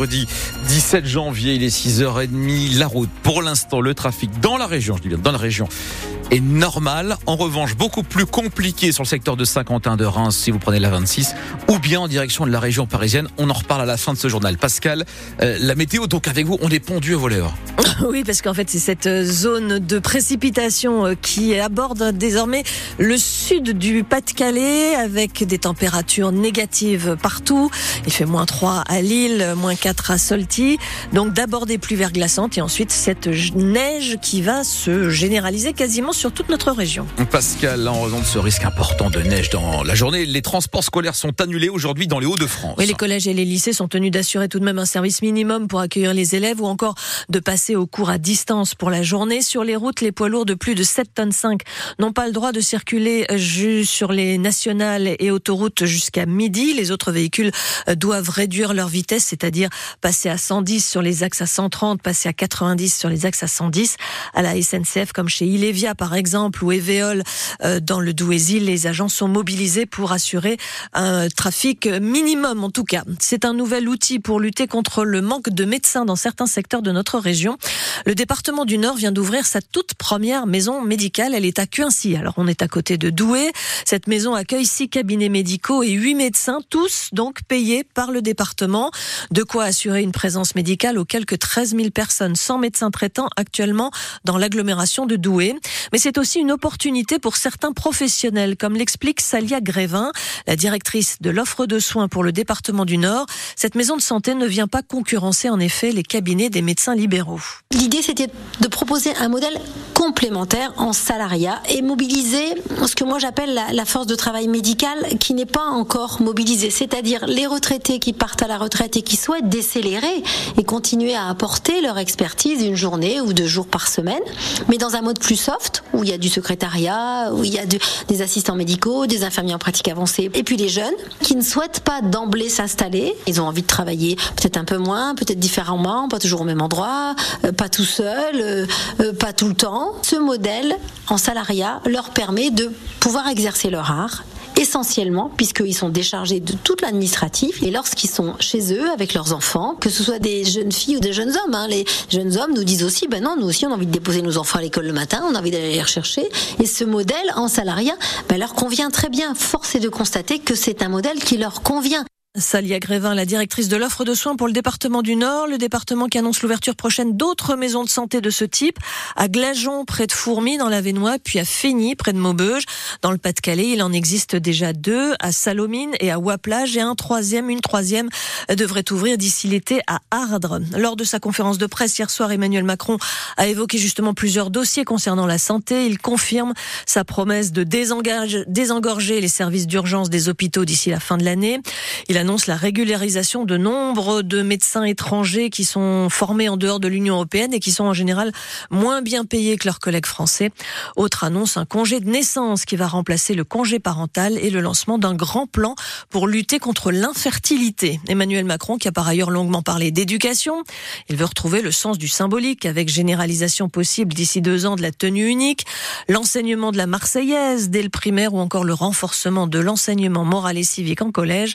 mercredi 17 janvier, il est 6h30. La route, pour l'instant, le trafic dans la région, je dis bien dans la région, est normal. En revanche, beaucoup plus compliqué sur le secteur de Saint-Quentin de Reims si vous prenez la 26 ou bien en direction de la région parisienne. On en reparle à la fin de ce journal. Pascal, euh, la météo, donc avec vous, on est pondu à voleur. Oui, parce qu'en fait, c'est cette zone de précipitation euh, qui aborde désormais le sud du Pas-de-Calais avec des températures négatives partout. Il fait moins 3 à Lille, moins 4 à Solti. Donc d'abord des pluies verglaçantes et ensuite cette neige qui va se généraliser quasiment sur toute notre région. Pascal, en raison de ce risque important de neige dans la journée, les transports scolaires sont annulés aujourd'hui dans les Hauts-de-France. Oui, les collèges et les lycées sont tenus d'assurer tout de même un service minimum pour accueillir les élèves ou encore de passer au cours à distance pour la journée. Sur les routes, les poids lourds de plus de 7 tonnes 5 n'ont pas le droit de circuler sur les nationales et autoroutes jusqu'à midi. Les autres véhicules doivent réduire leur vitesse, c'est-à-dire passer à 110 sur les axes à 130, passer à 90 sur les axes à 110. À la SNCF, comme chez Ilévia, par exemple, ou Eveol euh, dans le Douaisis, les agents sont mobilisés pour assurer un trafic minimum en tout cas. C'est un nouvel outil pour lutter contre le manque de médecins dans certains secteurs de notre région. Le département du Nord vient d'ouvrir sa toute première maison médicale. Elle est à Cuincy. Alors on est à côté de Douai. Cette maison accueille six cabinets médicaux et huit médecins, tous donc payés par le département. De quoi assurer une présence médicale aux quelques 13 000 personnes sans médecin traitant actuellement dans l'agglomération de Douai. Mais c'est aussi une opportunité pour certains professionnels, comme l'explique Salia Grévin, la directrice de l'offre de soins pour le département du Nord. Cette maison de santé ne vient pas concurrencer en effet les cabinets des médecins libéraux. L'idée, c'était de proposer un modèle complémentaire en salariat et mobiliser ce que moi j'appelle la, force de travail médical qui n'est pas encore mobilisée, c'est-à-dire les retraités qui partent à la retraite et qui souhaitent décélérer et continuer à apporter leur expertise une journée ou deux jours par semaine, mais dans un mode plus soft où il y a du secrétariat, où il y a de, des assistants médicaux, des infirmiers en pratique avancée, et puis les jeunes qui ne souhaitent pas d'emblée s'installer, ils ont envie de travailler peut-être un peu moins, peut-être différemment, pas toujours au même endroit, euh, pas tout seul, euh, euh, pas tout le temps. Ce modèle en salariat leur permet de pouvoir exercer leur art essentiellement puisqu'ils sont déchargés de toute l'administratif et lorsqu'ils sont chez eux avec leurs enfants, que ce soit des jeunes filles ou des jeunes hommes, hein, les jeunes hommes nous disent aussi, ben non, nous aussi on a envie de déposer nos enfants à l'école le matin, on a envie d'aller les rechercher et ce modèle en salariat ben, leur convient très bien. Force est de constater que c'est un modèle qui leur convient. Salia Grévin, la directrice de l'offre de soins pour le département du Nord, le département qui annonce l'ouverture prochaine d'autres maisons de santé de ce type, à Glageon, près de Fourmi, dans la Vénois, puis à Fény, près de Maubeuge. Dans le Pas-de-Calais, il en existe déjà deux, à Salomine et à Waplage, et un troisième, une troisième devrait ouvrir d'ici l'été à Ardres. Lors de sa conférence de presse hier soir, Emmanuel Macron a évoqué justement plusieurs dossiers concernant la santé. Il confirme sa promesse de désengorger les services d'urgence des hôpitaux d'ici la fin de l'année. Annonce la régularisation de nombre de médecins étrangers qui sont formés en dehors de l'Union européenne et qui sont en général moins bien payés que leurs collègues français. Autre annonce, un congé de naissance qui va remplacer le congé parental et le lancement d'un grand plan pour lutter contre l'infertilité. Emmanuel Macron, qui a par ailleurs longuement parlé d'éducation, il veut retrouver le sens du symbolique avec généralisation possible d'ici deux ans de la tenue unique, l'enseignement de la Marseillaise dès le primaire ou encore le renforcement de l'enseignement moral et civique en collège.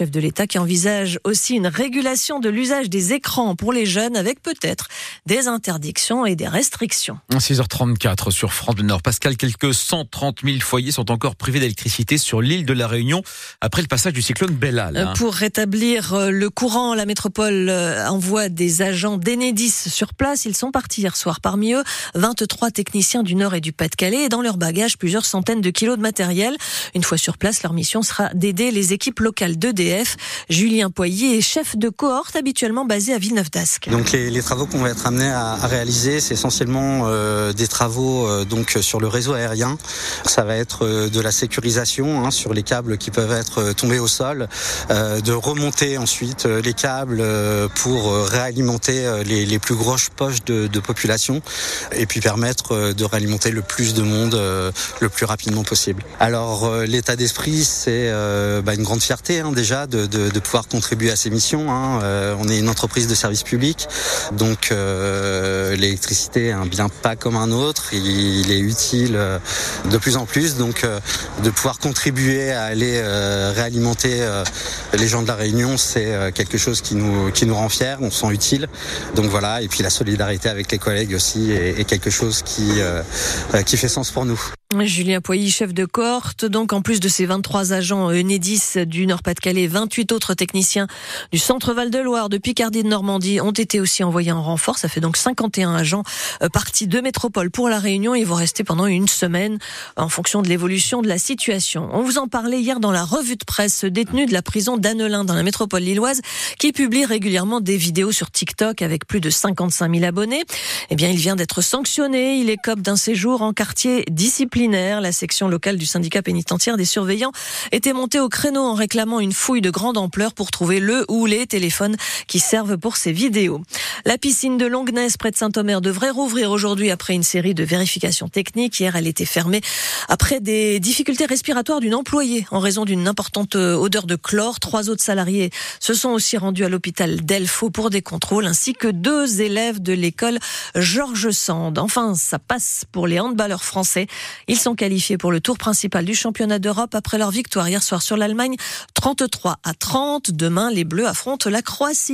Chef de l'État qui envisage aussi une régulation de l'usage des écrans pour les jeunes avec peut-être des interdictions et des restrictions. 6h34 sur France du Nord. Pascal, quelques 130 000 foyers sont encore privés d'électricité sur l'île de la Réunion après le passage du cyclone Bellal. Hein. Pour rétablir euh, le courant, la métropole euh, envoie des agents d'Enedis sur place. Ils sont partis hier soir. Parmi eux, 23 techniciens du Nord et du Pas-de-Calais et dans leur bagage plusieurs centaines de kilos de matériel. Une fois sur place, leur mission sera d'aider les équipes locales d'EDF Julien Poyer est chef de cohorte habituellement basé à Villeneuve-d'Ascq. Donc les, travaux qu'on va être amenés à, réaliser, c'est essentiellement euh, des travaux euh, donc sur le réseau aérien. Ça va être euh, de la sécurisation hein, sur les câbles qui peuvent être tombés au sol, de remonter ensuite les câbles pour réalimenter les, plus grosses poches de, de, population et puis permettre de réalimenter le plus de monde le plus rapidement possible. Alors l'état d'esprit, c'est bah, une grande fierté hein, déjà de, de, de pouvoir contribuer à ces missions. Hein. Euh, on est une entreprise de service public, donc euh, l'électricité est un bien pas comme un autre. Il, est utile euh, de plus en plus, donc euh, de pouvoir contribuer à aller euh, réalimenter les gens de la Réunion, c'est quelque chose qui nous qui nous rend fiers. On se sent utile. Donc voilà, et puis la solidarité avec les collègues aussi est, est quelque chose qui qui fait sens pour nous. Julien Poilly, chef de cohorte. Donc, en plus de ces 23 agents Enedis du Nord-Pas-de-Calais, 28 autres techniciens du Centre Val-de-Loire, de Picardie, de Normandie ont été aussi envoyés en renfort. Ça fait donc 51 agents euh, partis de métropole pour la Réunion. Ils vont rester pendant une semaine en fonction de l'évolution de la situation. On vous en parlait hier dans la revue de presse détenu de la prison d'Annelin dans la métropole lilloise qui publie régulièrement des vidéos sur TikTok avec plus de 55 000 abonnés. Eh bien, il vient d'être sanctionné. Il écope d'un séjour en quartier la section locale du syndicat pénitentiaire des surveillants était montée au créneau en réclamant une fouille de grande ampleur pour trouver le ou les téléphones qui servent pour ces vidéos. La piscine de Longnes près de Saint-Omer devrait rouvrir aujourd'hui après une série de vérifications techniques. Hier, elle était fermée après des difficultés respiratoires d'une employée en raison d'une importante odeur de chlore. Trois autres salariés se sont aussi rendus à l'hôpital d'Elfo pour des contrôles ainsi que deux élèves de l'école Georges Sand. Enfin, ça passe pour les handballeurs français. Ils sont qualifiés pour le tour principal du championnat d'Europe après leur victoire hier soir sur l'Allemagne 33 à 30. Demain, les Bleus affrontent la Croatie.